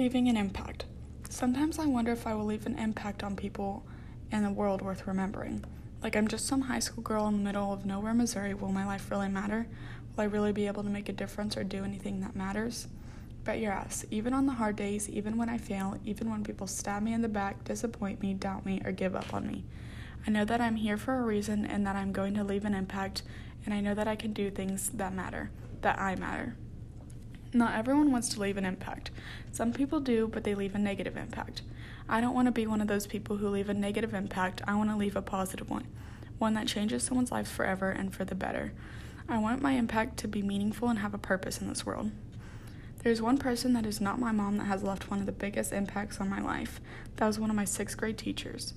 Leaving an impact. Sometimes I wonder if I will leave an impact on people and the world worth remembering. Like, I'm just some high school girl in the middle of nowhere, Missouri. Will my life really matter? Will I really be able to make a difference or do anything that matters? Bet your ass. Even on the hard days, even when I fail, even when people stab me in the back, disappoint me, doubt me, or give up on me. I know that I'm here for a reason and that I'm going to leave an impact, and I know that I can do things that matter, that I matter. Not everyone wants to leave an impact. Some people do, but they leave a negative impact. I don't want to be one of those people who leave a negative impact. I want to leave a positive one, one that changes someone's life forever and for the better. I want my impact to be meaningful and have a purpose in this world. There's one person that is not my mom that has left one of the biggest impacts on my life. That was one of my sixth grade teachers.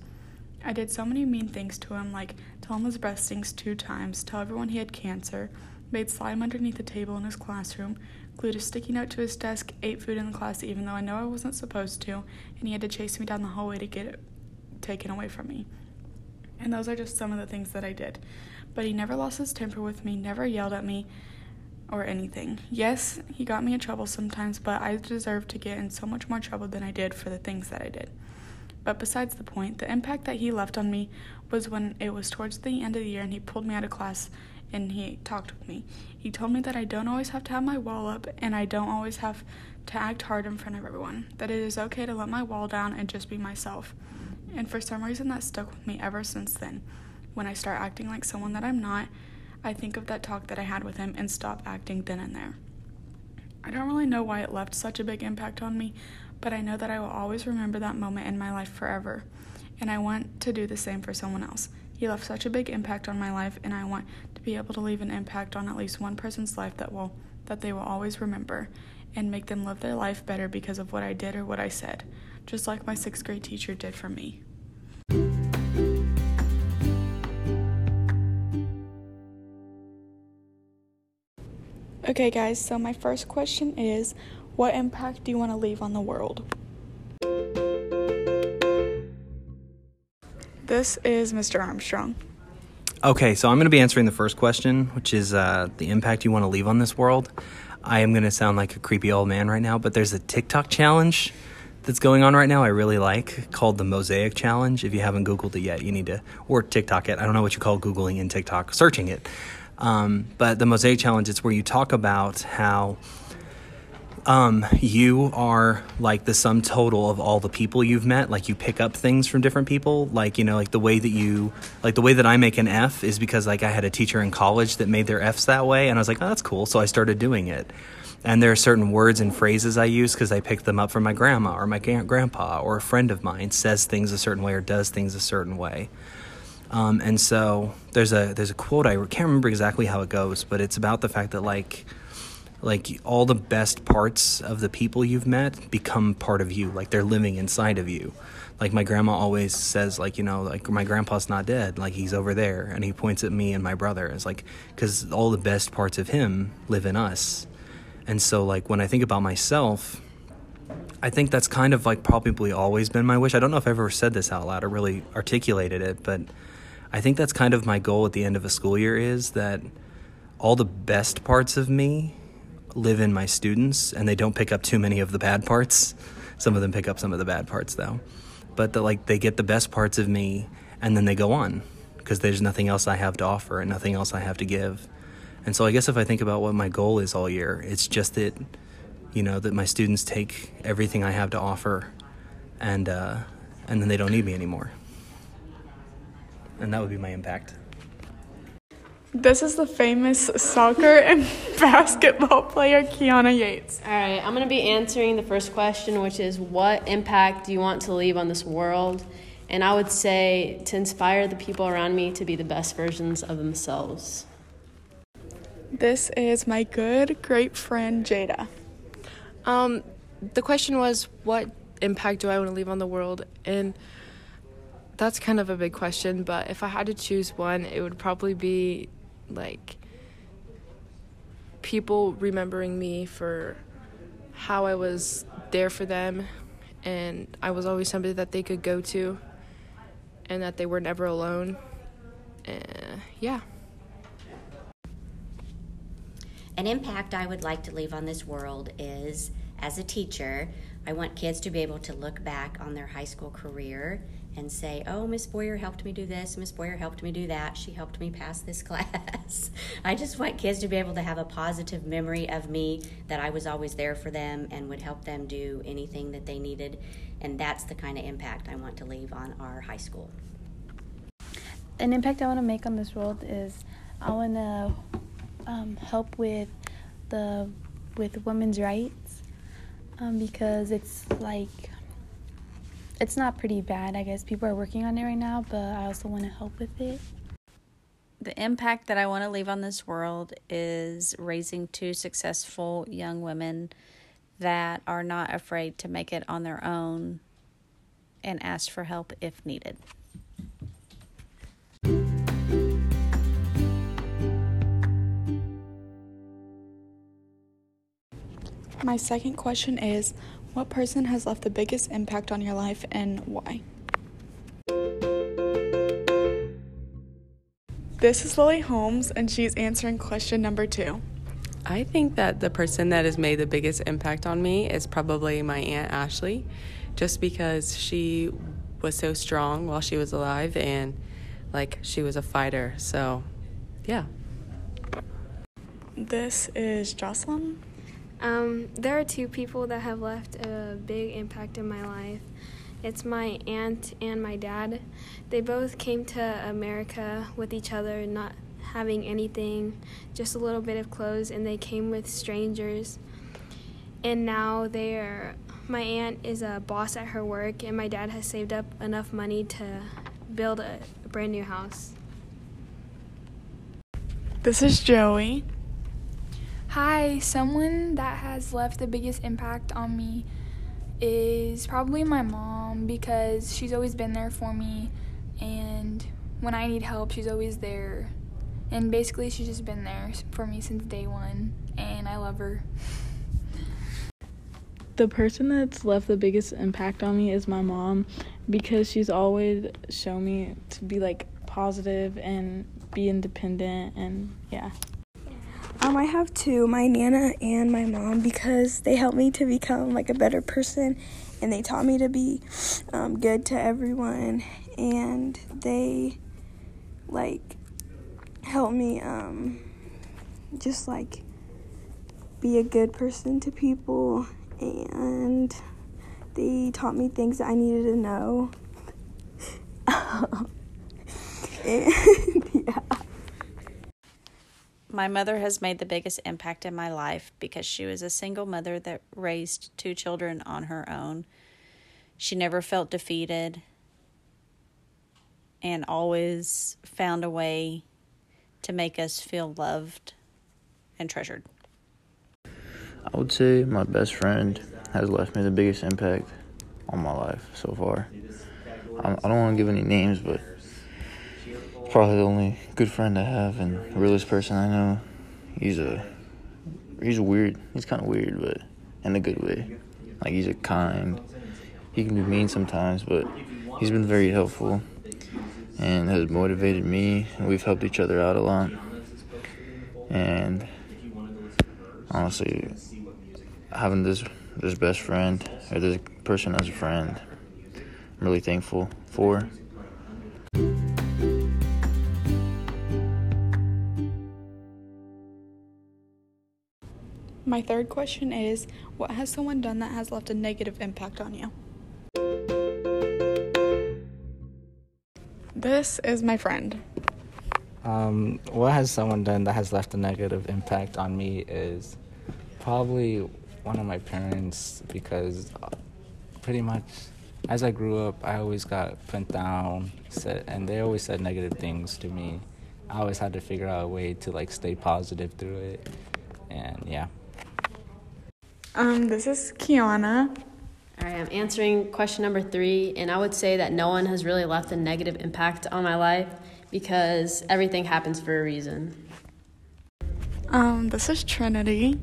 I did so many mean things to him, like tell him his breath stinks two times, tell everyone he had cancer, made slime underneath the table in his classroom, glued a sticky note to his desk, ate food in the class even though I know I wasn't supposed to, and he had to chase me down the hallway to get it taken away from me. And those are just some of the things that I did. But he never lost his temper with me, never yelled at me or anything. Yes, he got me in trouble sometimes, but I deserved to get in so much more trouble than I did for the things that I did. But besides the point, the impact that he left on me was when it was towards the end of the year and he pulled me out of class and he talked with me. He told me that I don't always have to have my wall up and I don't always have to act hard in front of everyone, that it is okay to let my wall down and just be myself. And for some reason, that stuck with me ever since then. When I start acting like someone that I'm not, I think of that talk that I had with him and stop acting then and there. I don't really know why it left such a big impact on me, but I know that I will always remember that moment in my life forever. And I want to do the same for someone else. He left such a big impact on my life, and I want to be able to leave an impact on at least one person's life that will that they will always remember and make them live their life better because of what I did or what I said, just like my 6th grade teacher did for me. Okay, guys, so my first question is what impact do you want to leave on the world? This is Mr. Armstrong. Okay, so I'm going to be answering the first question, which is uh, the impact you want to leave on this world. I am going to sound like a creepy old man right now, but there's a TikTok challenge that's going on right now I really like called the Mosaic Challenge. If you haven't Googled it yet, you need to, or TikTok it. I don't know what you call Googling in TikTok, searching it. Um, but the Mosaic Challenge, it's where you talk about how um, you are like the sum total of all the people you've met. Like you pick up things from different people. Like, you know, like the way that you, like the way that I make an F is because like I had a teacher in college that made their Fs that way. And I was like, oh, that's cool. So I started doing it. And there are certain words and phrases I use because I picked them up from my grandma or my grandpa or a friend of mine says things a certain way or does things a certain way. Um, and so there's a there's a quote I can't remember exactly how it goes, but it's about the fact that like like all the best parts of the people you've met become part of you like they're living inside of you. Like my grandma always says like you know like my grandpa's not dead like he's over there. And he points at me and my brother it's like because all the best parts of him live in us. And so like when i think about myself i think that's kind of like probably always been my wish. I don't know if i've ever said this out loud or really articulated it but i think that's kind of my goal at the end of a school year is that all the best parts of me live in my students and they don't pick up too many of the bad parts. Some of them pick up some of the bad parts though. But the, like they get the best parts of me and then they go on because there's nothing else I have to offer and nothing else I have to give. And so I guess if I think about what my goal is all year, it's just that you know that my students take everything I have to offer and uh, and then they don't need me anymore. And that would be my impact. This is the famous soccer and basketball player Kiana Yates. All right, I'm going to be answering the first question, which is what impact do you want to leave on this world? And I would say to inspire the people around me to be the best versions of themselves. This is my good, great friend Jada. Um, the question was, what impact do I want to leave on the world? And that's kind of a big question, but if I had to choose one, it would probably be like people remembering me for how I was there for them and I was always somebody that they could go to and that they were never alone. Uh, yeah. An impact I would like to leave on this world is as a teacher I want kids to be able to look back on their high school career and say, oh, Miss Boyer helped me do this, Miss Boyer helped me do that, she helped me pass this class. I just want kids to be able to have a positive memory of me, that I was always there for them and would help them do anything that they needed. And that's the kind of impact I want to leave on our high school. An impact I want to make on this world is I want to um, help with the with women's rights um, because it's like it's not pretty bad. I guess people are working on it right now, but I also want to help with it. The impact that I want to leave on this world is raising two successful young women that are not afraid to make it on their own and ask for help if needed. My second question is What person has left the biggest impact on your life and why? This is Lily Holmes, and she's answering question number two. I think that the person that has made the biggest impact on me is probably my Aunt Ashley, just because she was so strong while she was alive and like she was a fighter. So, yeah. This is Jocelyn. Um, there are two people that have left a big impact in my life. It's my aunt and my dad. They both came to America with each other, not having anything, just a little bit of clothes, and they came with strangers. And now they're, my aunt is a boss at her work, and my dad has saved up enough money to build a brand new house. This is Joey. Hi, someone that has left the biggest impact on me is probably my mom because she's always been there for me and when I need help, she's always there. And basically, she's just been there for me since day one, and I love her. The person that's left the biggest impact on me is my mom because she's always shown me to be like positive and be independent and yeah. Um, I have two, my Nana and my mom, because they helped me to become like a better person and they taught me to be um, good to everyone and they like helped me um, just like be a good person to people and they taught me things that I needed to know. and yeah. My mother has made the biggest impact in my life because she was a single mother that raised two children on her own. She never felt defeated and always found a way to make us feel loved and treasured. I would say my best friend has left me the biggest impact on my life so far. I don't want to give any names, but probably the only good friend I have and realest person I know. He's a he's weird. He's kind of weird, but in a good way. Like he's a kind. He can be mean sometimes, but he's been very helpful and has motivated me. And we've helped each other out a lot. And honestly, having this this best friend or this person as a friend, I'm really thankful for. My third question is What has someone done that has left a negative impact on you? This is my friend. Um, what has someone done that has left a negative impact on me is probably one of my parents because pretty much as I grew up, I always got put down, said, and they always said negative things to me. I always had to figure out a way to like stay positive through it, and yeah. Um, this is Kiana. All right, I'm answering question number three, and I would say that no one has really left a negative impact on my life because everything happens for a reason. Um, this is Trinity.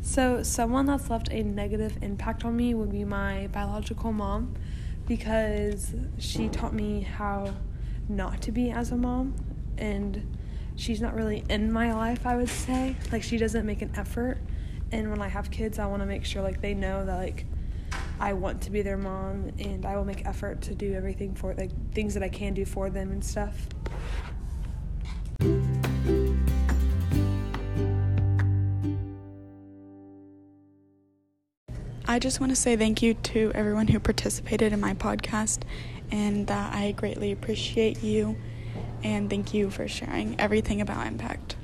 So, someone that's left a negative impact on me would be my biological mom because she taught me how not to be as a mom, and she's not really in my life, I would say. Like, she doesn't make an effort, and when I have kids, I want to make sure like they know that like I want to be their mom and I will make effort to do everything for like things that I can do for them and stuff. I just want to say thank you to everyone who participated in my podcast and that I greatly appreciate you and thank you for sharing everything about impact.